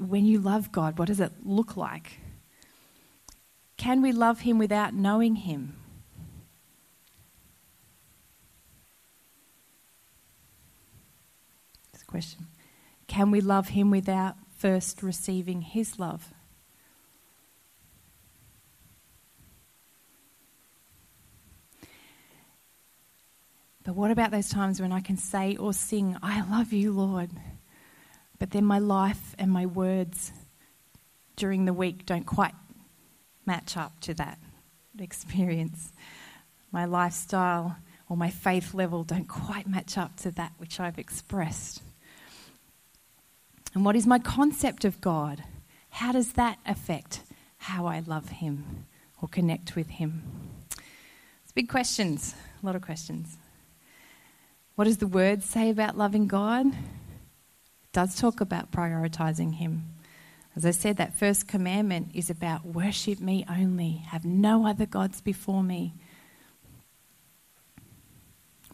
when you love God, what does it look like? Can we love Him without knowing Him? That's a question. Can we love Him without first receiving His love? But what about those times when I can say or sing, I love you, Lord, but then my life and my words during the week don't quite match up to that experience? My lifestyle or my faith level don't quite match up to that which I've expressed. And what is my concept of God? How does that affect how I love Him or connect with Him? It's big questions, a lot of questions. What does the word say about loving God? Does talk about prioritizing Him. As I said, that first commandment is about worship me only, have no other gods before me.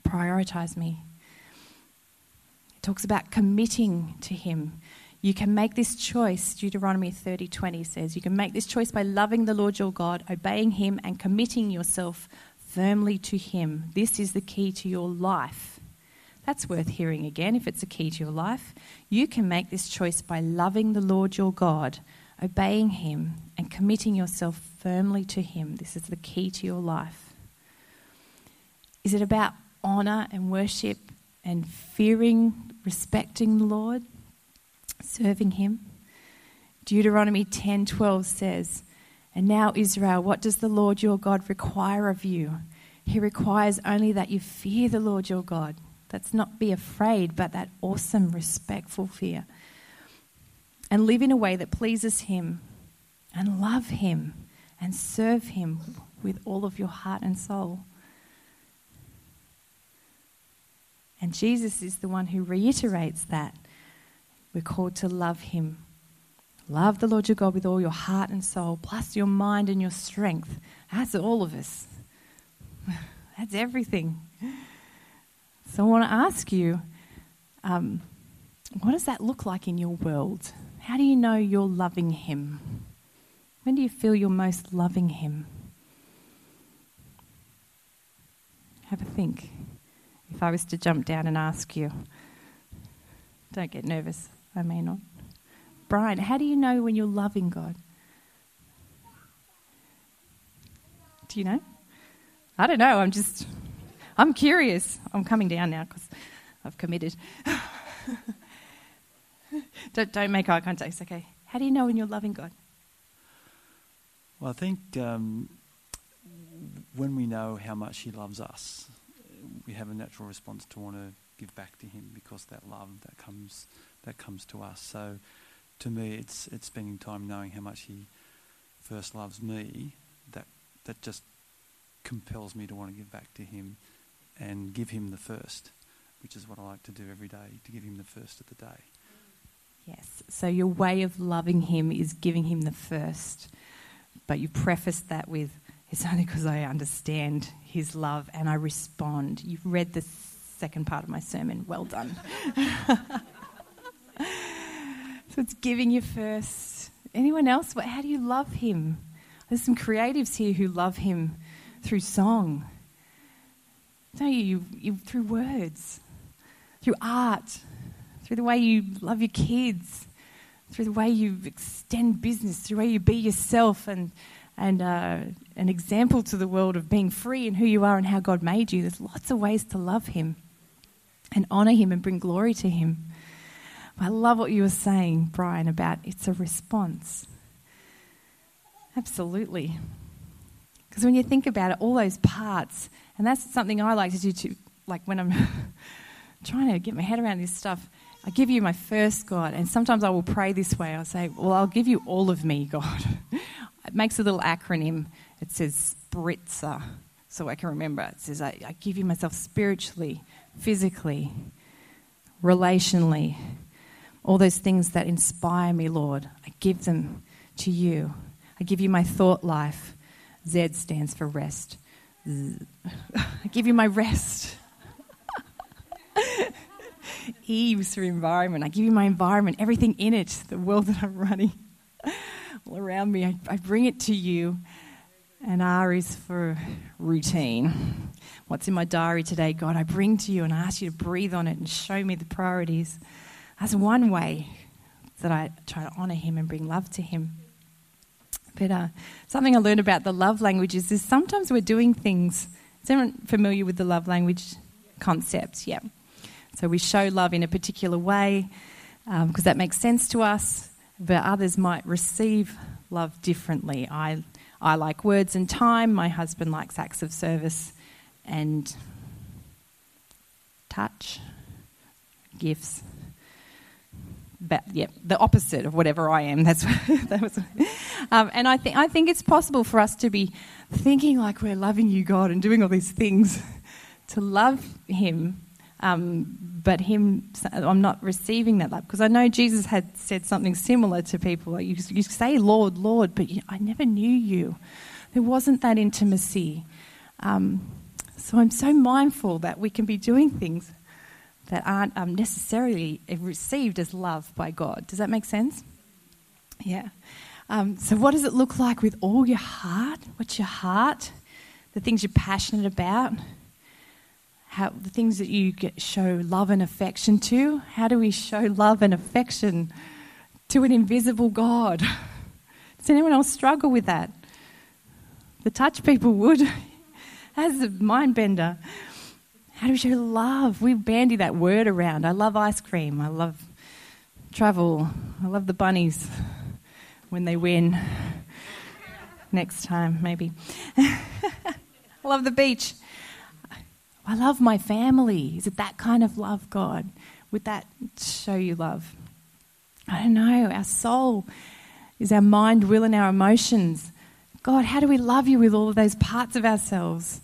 Prioritize me. It talks about committing to Him. You can make this choice, Deuteronomy 30 20 says, you can make this choice by loving the Lord your God, obeying Him, and committing yourself firmly to Him. This is the key to your life. That's worth hearing again if it's a key to your life. You can make this choice by loving the Lord your God, obeying Him, and committing yourself firmly to Him. This is the key to your life. Is it about honour and worship and fearing, respecting the Lord, serving Him? Deuteronomy 10:12 says, "And now Israel, what does the Lord your God require of you? He requires only that you fear the Lord your God." That's not be afraid, but that awesome, respectful fear. And live in a way that pleases Him and love Him and serve Him with all of your heart and soul. And Jesus is the one who reiterates that. We're called to love Him. Love the Lord your God with all your heart and soul, plus your mind and your strength. That's all of us. That's everything. So I want to ask you um, what does that look like in your world? How do you know you're loving Him? When do you feel you're most loving Him? Have a think. If I was to jump down and ask you, don't get nervous, I may not. Brian, how do you know when you're loving God? Do you know? I don't know, I'm just I'm curious. I'm coming down now because I've committed. don't, don't make eye contact, okay. How do you know when you're loving God? Well, I think um, when we know how much He loves us, we have a natural response to want to give back to Him because that love that comes that comes to us. So, to me, it's it's spending time knowing how much He first loves me. That that just compels me to want to give back to Him and give Him the first, which is what I like to do every day, to give Him the first of the day. Yes, so your way of loving Him is giving Him the first, but you preface that with, it's only because I understand His love and I respond. You've read the second part of my sermon. Well done. so it's giving you first. Anyone else? How do you love Him? There's some creatives here who love Him through song don't you? you, you through words, through art, through the way you love your kids, through the way you extend business, through the way you be yourself and, and uh, an example to the world of being free and who you are and how God made you. There's lots of ways to love Him and honour Him and bring glory to Him. I love what you were saying, Brian, about it's a response. Absolutely. Because when you think about it, all those parts and that's something I like to do too, like when I'm trying to get my head around this stuff. I give you my first, God. And sometimes I will pray this way. I'll say, Well, I'll give you all of me, God. it makes a little acronym. It says SPRITZER, so I can remember. It says, I, I give you myself spiritually, physically, relationally, all those things that inspire me, Lord. I give them to you. I give you my thought life. Z stands for rest. I give you my rest. heaves through environment. I give you my environment, everything in it, the world that I'm running all around me. I, I bring it to you. And R is for routine. What's in my diary today, God, I bring to you and I ask you to breathe on it and show me the priorities. That's one way that I try to honour Him and bring love to Him. Uh, something I learned about the love languages is sometimes we're doing things. Is anyone familiar with the love language concept? Yeah. So we show love in a particular way because um, that makes sense to us, but others might receive love differently. I, I like words and time, my husband likes acts of service and touch, gifts. But, yeah, the opposite of whatever I am. That's that was, um, and I think I think it's possible for us to be thinking like we're loving you, God, and doing all these things to love Him, um, but Him, I'm not receiving that love because I know Jesus had said something similar to people. Like you, you say, "Lord, Lord," but you, I never knew you. There wasn't that intimacy. Um, so I'm so mindful that we can be doing things that aren't um, necessarily received as love by God. Does that make sense? Yeah. Um, so, what does it look like with all your heart? What's your heart? The things you're passionate about? How, the things that you get, show love and affection to? How do we show love and affection to an invisible God? Does anyone else struggle with that? The touch people would. That's a mind bender. How do we show love? We bandy that word around. I love ice cream. I love travel. I love the bunnies when they win. Next time, maybe. I love the beach. I love my family. Is it that kind of love, God? Would that show you love? I don't know. Our soul is our mind, will, and our emotions. God, how do we love you with all of those parts of ourselves?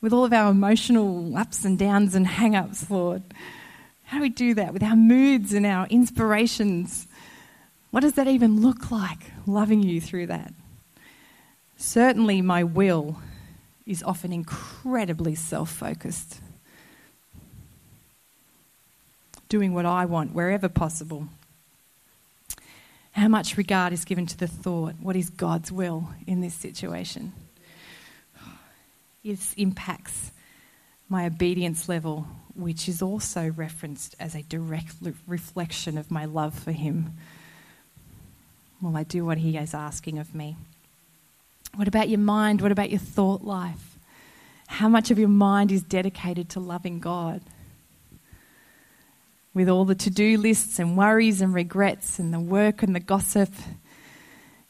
With all of our emotional ups and downs and hang ups, Lord? How do we do that with our moods and our inspirations? What does that even look like, loving you through that? Certainly, my will is often incredibly self focused, doing what I want wherever possible. How much regard is given to the thought, what is God's will in this situation? It impacts my obedience level, which is also referenced as a direct reflection of my love for Him. Will I do what He is asking of me? What about your mind? What about your thought life? How much of your mind is dedicated to loving God? with all the to do lists and worries and regrets and the work and the gossip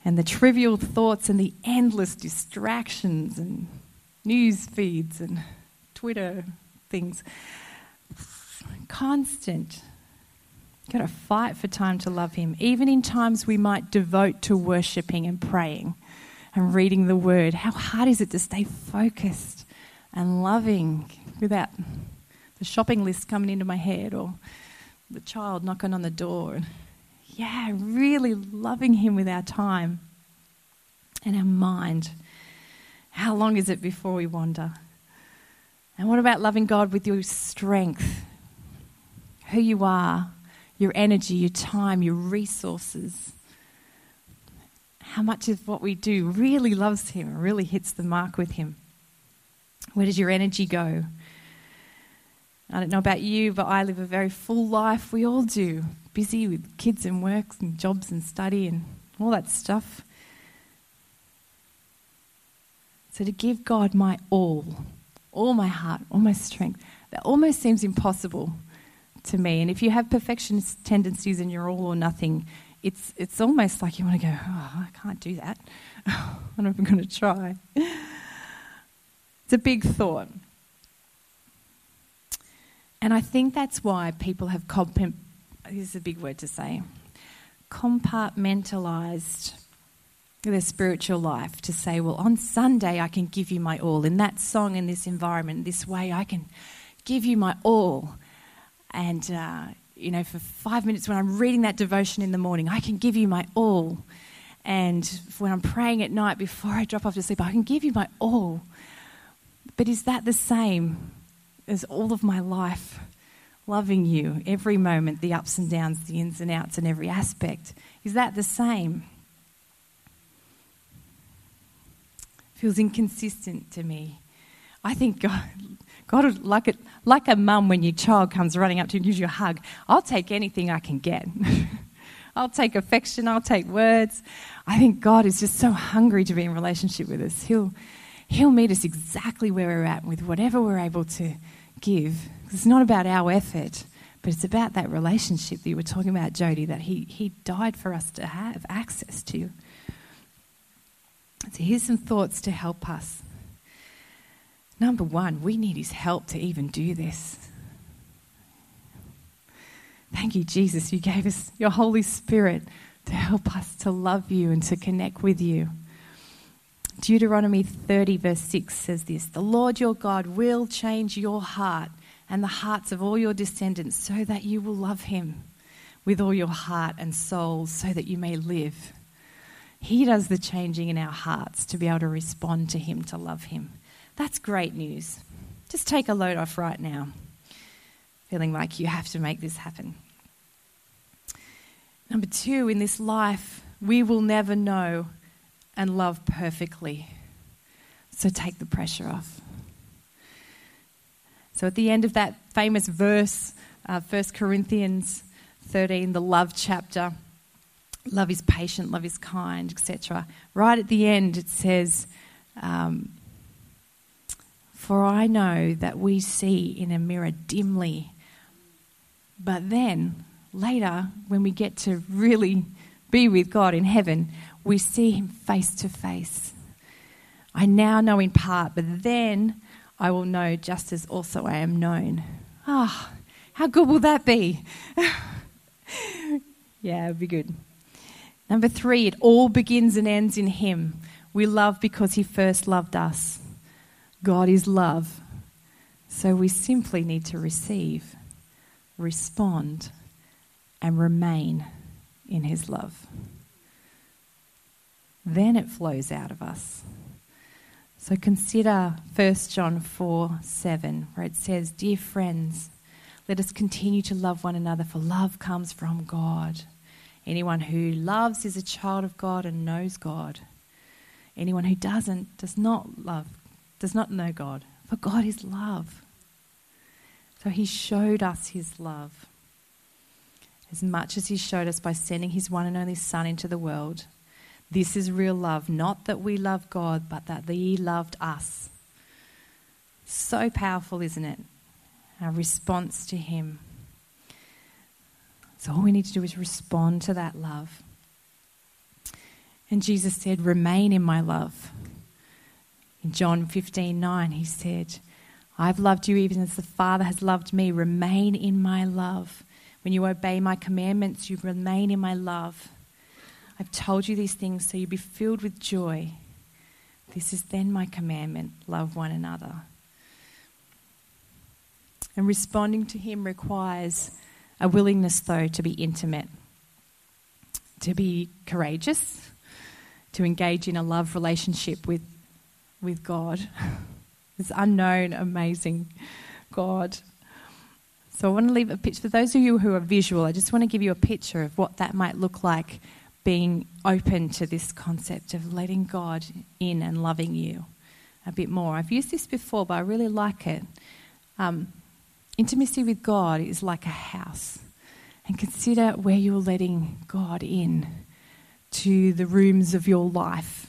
and the trivial thoughts and the endless distractions and news feeds and Twitter things. Constant. Got to fight for time to love Him, even in times we might devote to worshipping and praying and reading the Word. How hard is it to stay focused and loving without the shopping list coming into my head or the child knocking on the door. Yeah, really loving Him with our time and our mind. How long is it before we wander? And what about loving God with your strength, who you are, your energy, your time, your resources? How much of what we do really loves Him, really hits the mark with Him? Where does your energy go? I don't know about you, but I live a very full life. We all do. Busy with kids and work and jobs and study and all that stuff. So to give God my all, all my heart, all my strength, that almost seems impossible to me. And if you have perfectionist tendencies and you're all or nothing, it's, it's almost like you want to go, oh, I can't do that. I'm not even going to try. It's a big thought. And I think that's why people have comp- this is a big word to say compartmentalized their spiritual life to say, well, on Sunday I can give you my all. In that song, in this environment, this way, I can give you my all. And, uh, you know, for five minutes when I'm reading that devotion in the morning, I can give you my all. And when I'm praying at night before I drop off to sleep, I can give you my all. But is that the same as all of my life loving you every moment, the ups and downs, the ins and outs, and every aspect. Is that the same? Feels inconsistent to me. I think God, God like, it, like a mum when your child comes running up to you and gives you a hug. I'll take anything I can get. I'll take affection, I'll take words. I think God is just so hungry to be in relationship with us. He'll, he'll meet us exactly where we're at with whatever we're able to give. It's not about our effort, but it's about that relationship that you were talking about, Jody, that he, he died for us to have access to. So here's some thoughts to help us. Number one, we need his help to even do this. Thank you, Jesus. You gave us your Holy Spirit to help us to love you and to connect with you. Deuteronomy 30, verse 6 says this The Lord your God will change your heart and the hearts of all your descendants so that you will love him with all your heart and soul so that you may live. He does the changing in our hearts to be able to respond to him, to love him. That's great news. Just take a load off right now, feeling like you have to make this happen. Number two, in this life, we will never know and love perfectly. So take the pressure off. So at the end of that famous verse, uh, 1 Corinthians 13, the love chapter, love is patient, love is kind, etc. Right at the end, it says, um, For I know that we see in a mirror dimly, but then later, when we get to really be with God in heaven, we see him face to face. I now know in part, but then I will know just as also I am known. Ah, oh, how good will that be? yeah, it'd be good. Number three, it all begins and ends in him. We love because he first loved us. God is love. So we simply need to receive, respond, and remain in his love then it flows out of us. So consider 1 John 4 7, where it says, Dear friends, let us continue to love one another, for love comes from God. Anyone who loves is a child of God and knows God. Anyone who doesn't does not love, does not know God, for God is love. So he showed us his love as much as he showed us by sending his one and only Son into the world this is real love, not that we love God, but that He loved us. So powerful, isn't it? Our response to Him. So all we need to do is respond to that love. And Jesus said, Remain in my love. In John 15 9, he said, I've loved you even as the Father has loved me. Remain in my love. When you obey my commandments, you remain in my love. I've told you these things so you be filled with joy. This is then my commandment love one another. And responding to Him requires a willingness, though, to be intimate, to be courageous, to engage in a love relationship with, with God, this unknown, amazing God. So I want to leave a picture. For those of you who are visual, I just want to give you a picture of what that might look like being open to this concept of letting God in and loving you a bit more. I've used this before, but I really like it. Um, intimacy with God is like a house. And consider where you're letting God in to the rooms of your life.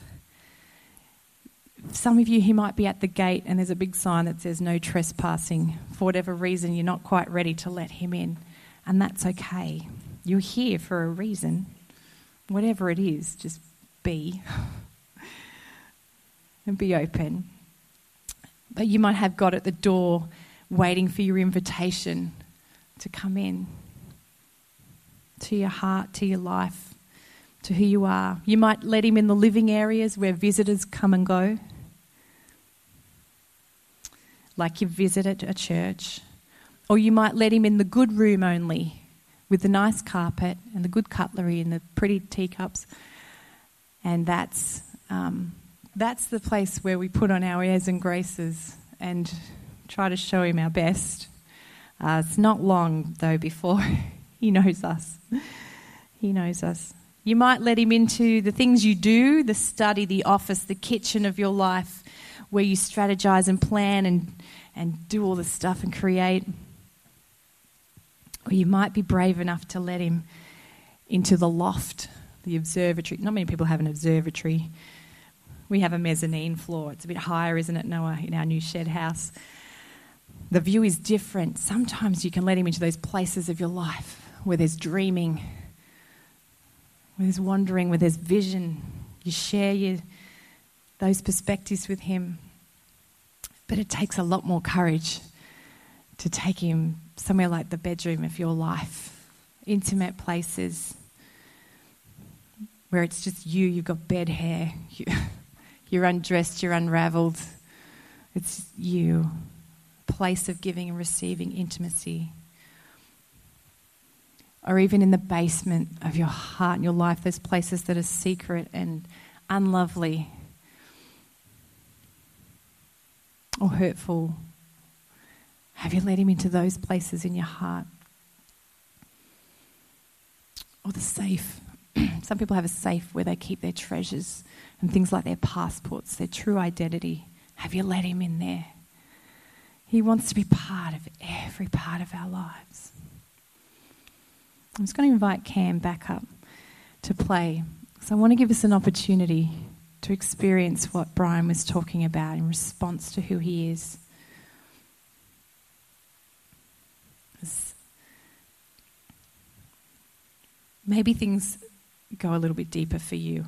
Some of you, he might be at the gate and there's a big sign that says no trespassing. For whatever reason, you're not quite ready to let him in. And that's okay. You're here for a reason whatever it is, just be and be open. But you might have God at the door waiting for your invitation to come in to your heart, to your life, to who you are. You might let Him in the living areas where visitors come and go, like you visited a church. Or you might let Him in the good room only with the nice carpet and the good cutlery and the pretty teacups. And that's, um, that's the place where we put on our airs and graces and try to show him our best. Uh, it's not long, though, before He knows us. He knows us. You might let Him into the things you do the study, the office, the kitchen of your life, where you strategize and plan and, and do all the stuff and create. Or you might be brave enough to let Him into the loft, the observatory. Not many people have an observatory. We have a mezzanine floor. It's a bit higher, isn't it, Noah, in our new shed house? The view is different. Sometimes you can let Him into those places of your life where there's dreaming, where there's wandering, where there's vision. You share your, those perspectives with Him. But it takes a lot more courage to take Him somewhere like the bedroom of your life, intimate places where it's just you, you've got bed hair, you're undressed, you're unraveled. It's you. Place of giving and receiving intimacy or even in the basement of your heart and your life, those places that are secret and unlovely or hurtful. Have you let Him into those places in your heart? Or the safe. Some people have a safe where they keep their treasures and things like their passports, their true identity. Have you let Him in there? He wants to be part of every part of our lives. I'm just going to invite Cam back up to play. So I want to give us an opportunity to experience what Brian was talking about in response to who he is. Maybe things go a little bit deeper for you.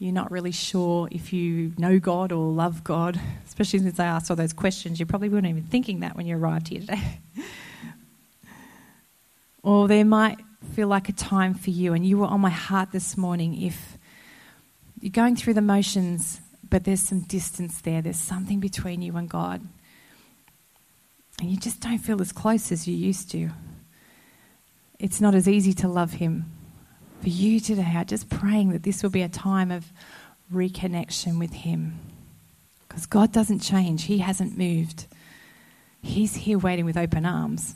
You're not really sure if you know God or love God, especially since I asked all those questions. You probably weren't even thinking that when you arrived here today. or there might feel like a time for you, and you were on my heart this morning, if you're going through the motions, but there's some distance there, there's something between you and God, and you just don't feel as close as you used to, it's not as easy to love Him. For you today, I'm just praying that this will be a time of reconnection with Him. Because God doesn't change, He hasn't moved. He's here waiting with open arms.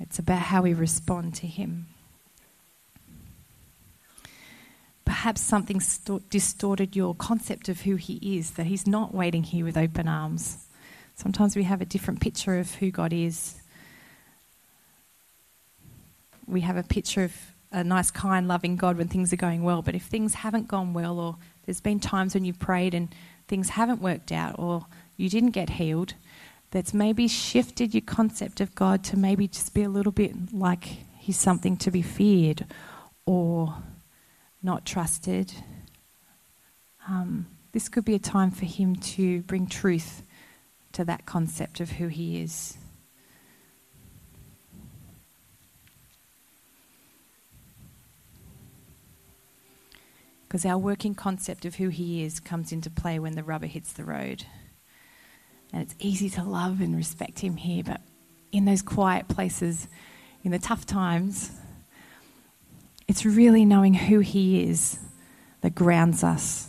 It's about how we respond to Him. Perhaps something st- distorted your concept of who He is, that He's not waiting here with open arms. Sometimes we have a different picture of who God is. We have a picture of a nice, kind, loving God when things are going well, but if things haven't gone well, or there's been times when you've prayed and things haven't worked out, or you didn't get healed, that's maybe shifted your concept of God to maybe just be a little bit like He's something to be feared or not trusted. Um, this could be a time for him to bring truth to that concept of who he is. Because our working concept of who he is comes into play when the rubber hits the road. And it's easy to love and respect him here, but in those quiet places, in the tough times, it's really knowing who He is that grounds us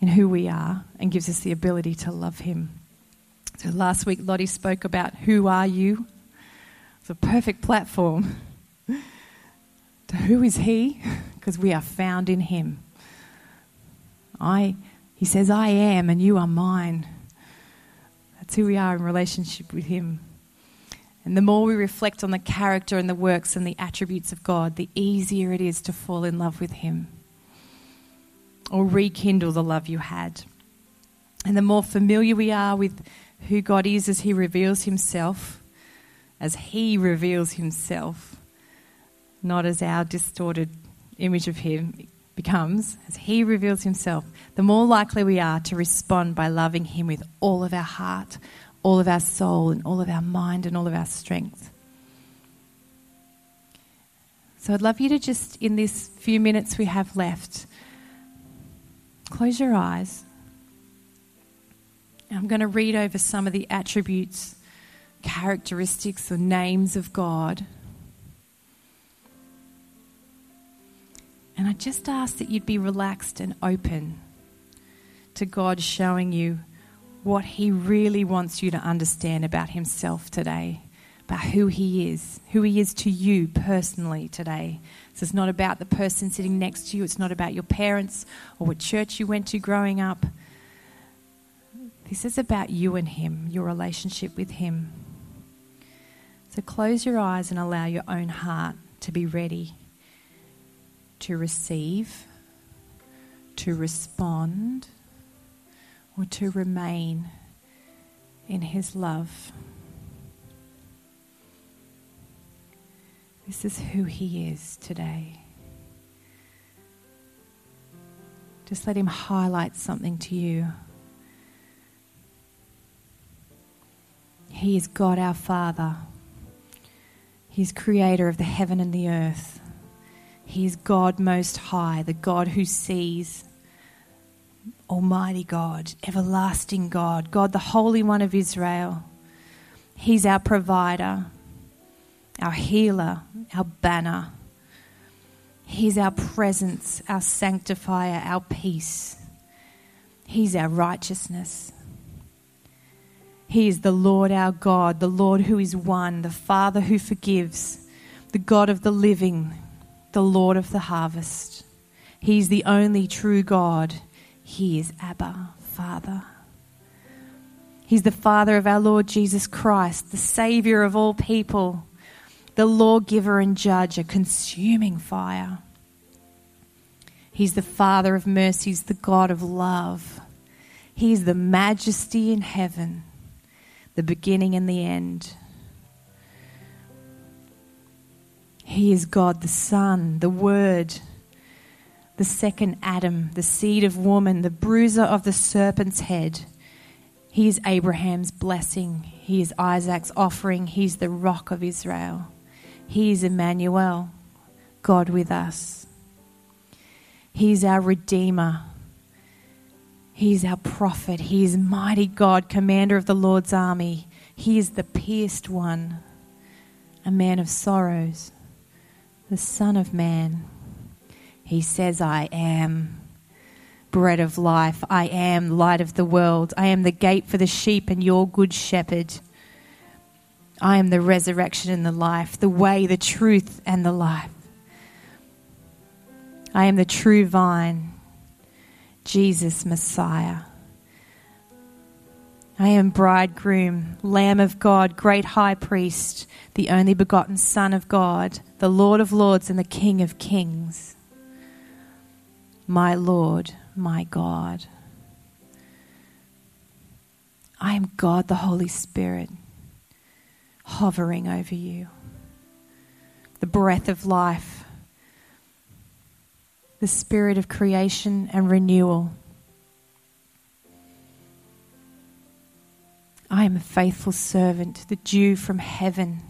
in who we are and gives us the ability to love Him. So last week, Lottie spoke about who are you? It's a perfect platform. to who is He? Because we are found in Him. I, he says, I am and you are mine. That's who we are in relationship with Him. And the more we reflect on the character and the works and the attributes of God, the easier it is to fall in love with Him or rekindle the love you had. And the more familiar we are with who God is as He reveals Himself, as He reveals Himself, not as our distorted image of Him becomes, as He reveals Himself, the more likely we are to respond by loving Him with all of our heart, all of our soul and all of our mind and all of our strength. So I'd love you to just, in this few minutes we have left, close your eyes. I'm going to read over some of the attributes, characteristics, or names of God. And I just ask that you'd be relaxed and open to God showing you what He really wants you to understand about Himself today about who He is, who He is to you personally today. So it's not about the person sitting next to you, it's not about your parents or what church you went to growing up. This is about you and Him, your relationship with Him. So close your eyes and allow your own heart to be ready to receive, to respond, or to remain in His love. This is who He is today. Just let Him highlight something to you. He is God our Father. He is creator of the heaven and the earth. He is God most high, the God who sees. Almighty God, everlasting God, God the Holy One of Israel. He's our provider, our healer, our banner. He's our presence, our sanctifier, our peace. He's our righteousness. He is the Lord our God, the Lord who is one, the Father who forgives, the God of the living, the Lord of the harvest. He's the only true God. He is Abba, Father. He's the Father of our Lord Jesus Christ, the Savior of all people, the lawgiver and judge, a consuming fire. He's the Father of mercies, the God of love. He is the majesty in heaven the beginning and the end. He is God, the Son, the Word, the second Adam, the seed of woman, the bruiser of the serpent's head. He is Abraham's blessing. He is Isaac's offering. He's the rock of Israel. He is Emmanuel, God with us. He's our Redeemer. He is our prophet. He is mighty God, commander of the Lord's army. He is the pierced one, a man of sorrows, the Son of Man. He says, I am bread of life. I am light of the world. I am the gate for the sheep and your good shepherd. I am the resurrection and the life, the way, the truth, and the life. I am the true vine. Jesus, Messiah. I am bridegroom, Lamb of God, great high priest, the only begotten Son of God, the Lord of lords and the King of kings. My Lord, my God. I am God, the Holy Spirit, hovering over you, the breath of life the spirit of creation and renewal. I am a faithful servant, the dew from heaven,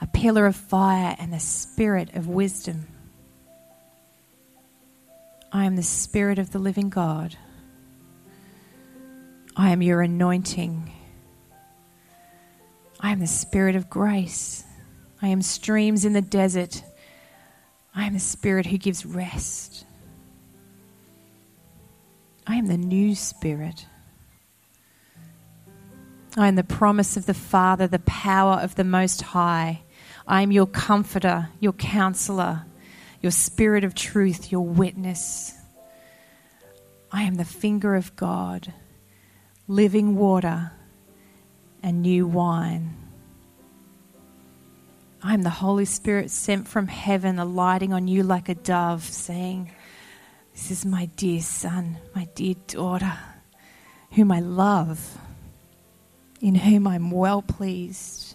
a pillar of fire and a spirit of wisdom. I am the spirit of the living God. I am your anointing. I am the spirit of grace. I am streams in the desert. I am the Spirit who gives rest. I am the new Spirit. I am the promise of the Father, the power of the Most High. I am your comforter, your counselor, your Spirit of truth, your witness. I am the finger of God, living water and new wine. I am the Holy Spirit sent from heaven, alighting on you like a dove, saying, This is my dear son, my dear daughter, whom I love, in whom I'm well pleased.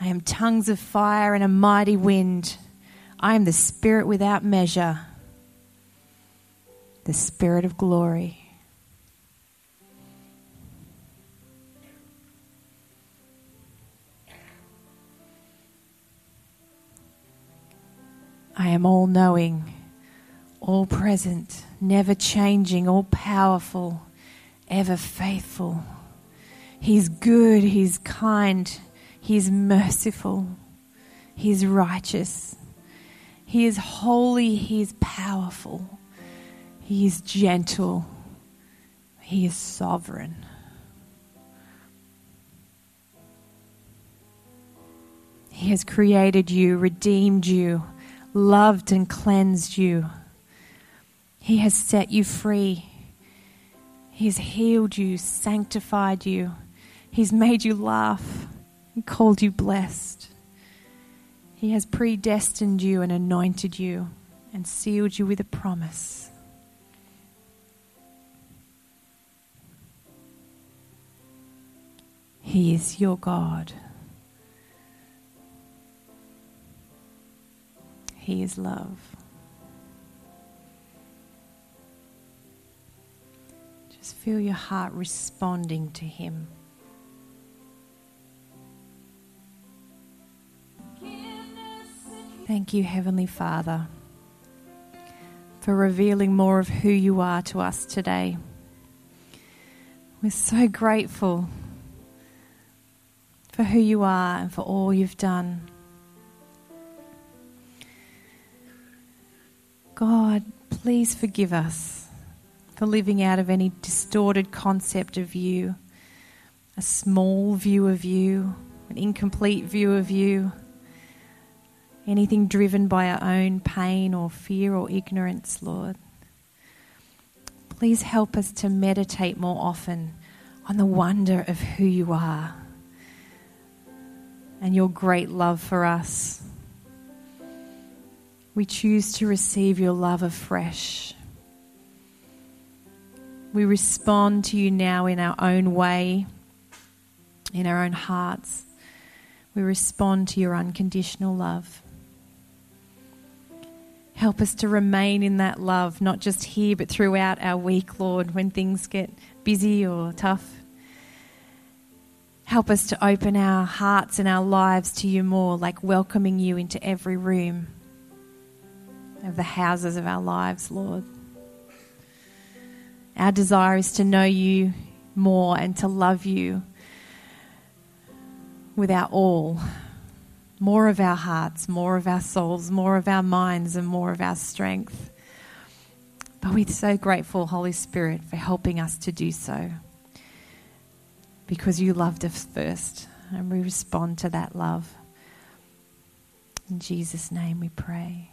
I am tongues of fire and a mighty wind. I am the Spirit without measure, the Spirit of glory. I am all knowing, all present, never changing, all powerful, ever faithful. He's good, He's kind, He's merciful, He's righteous, He is holy, He is powerful, He is gentle, He is sovereign. He has created you, redeemed you, loved and cleansed you. He has set you free. He has healed you, sanctified you. He's made you laugh and called you blessed. He has predestined you and anointed you and sealed you with a promise. He is your God. He is love. Just feel your heart responding to Him. Thank you, Heavenly Father, for revealing more of who you are to us today. We're so grateful for who you are and for all you've done. God, please forgive us for living out of any distorted concept of you, a small view of you, an incomplete view of you, anything driven by our own pain or fear or ignorance, Lord. Please help us to meditate more often on the wonder of who you are and your great love for us. We choose to receive your love afresh. We respond to you now in our own way, in our own hearts. We respond to your unconditional love. Help us to remain in that love, not just here, but throughout our week, Lord, when things get busy or tough. Help us to open our hearts and our lives to you more, like welcoming you into every room of the houses of our lives, Lord. Our desire is to know you more and to love you with our all. More of our hearts, more of our souls, more of our minds, and more of our strength. But we're so grateful, Holy Spirit, for helping us to do so because you loved us first, and we respond to that love. In Jesus' name we pray.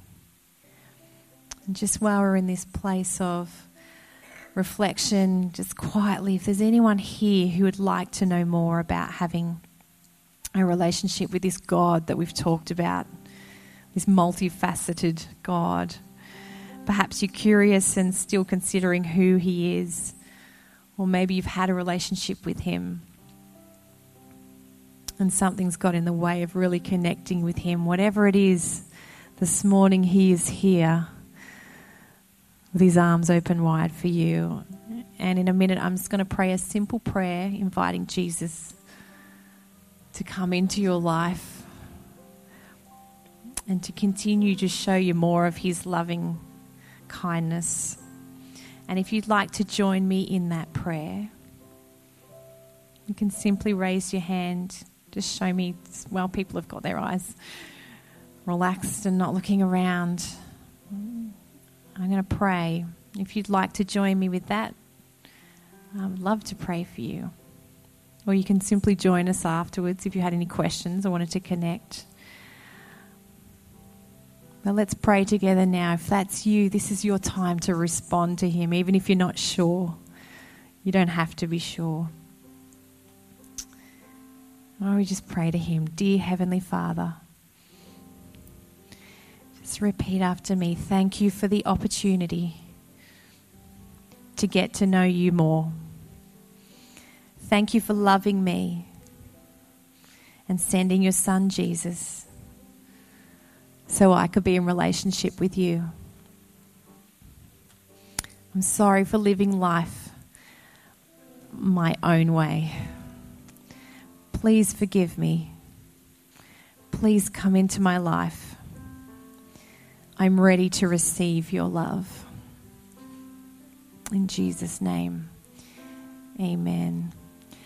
And just while we're in this place of reflection, just quietly, if there's anyone here who would like to know more about having a relationship with this God that we've talked about, this multifaceted God, perhaps you're curious and still considering who He is, or maybe you've had a relationship with Him and something's got in the way of really connecting with Him. Whatever it is, this morning He is here with His arms open wide for you. And in a minute, I'm just going to pray a simple prayer inviting Jesus to come into your life and to continue to show you more of His loving kindness. And if you'd like to join me in that prayer, you can simply raise your hand just show me well, people have got their eyes relaxed and not looking around. I'm going to pray. If you'd like to join me with that, I would love to pray for you. Or you can simply join us afterwards if you had any questions or wanted to connect. But let's pray together now. If that's you, this is your time to respond to Him, even if you're not sure. You don't have to be sure. Oh, we just pray to Him. Dear Heavenly Father, just repeat after me. Thank you for the opportunity to get to know you more. Thank you for loving me and sending your Son, Jesus, so I could be in relationship with you. I'm sorry for living life my own way. Please forgive me. Please come into my life. I'm ready to receive your love. In Jesus' name, amen.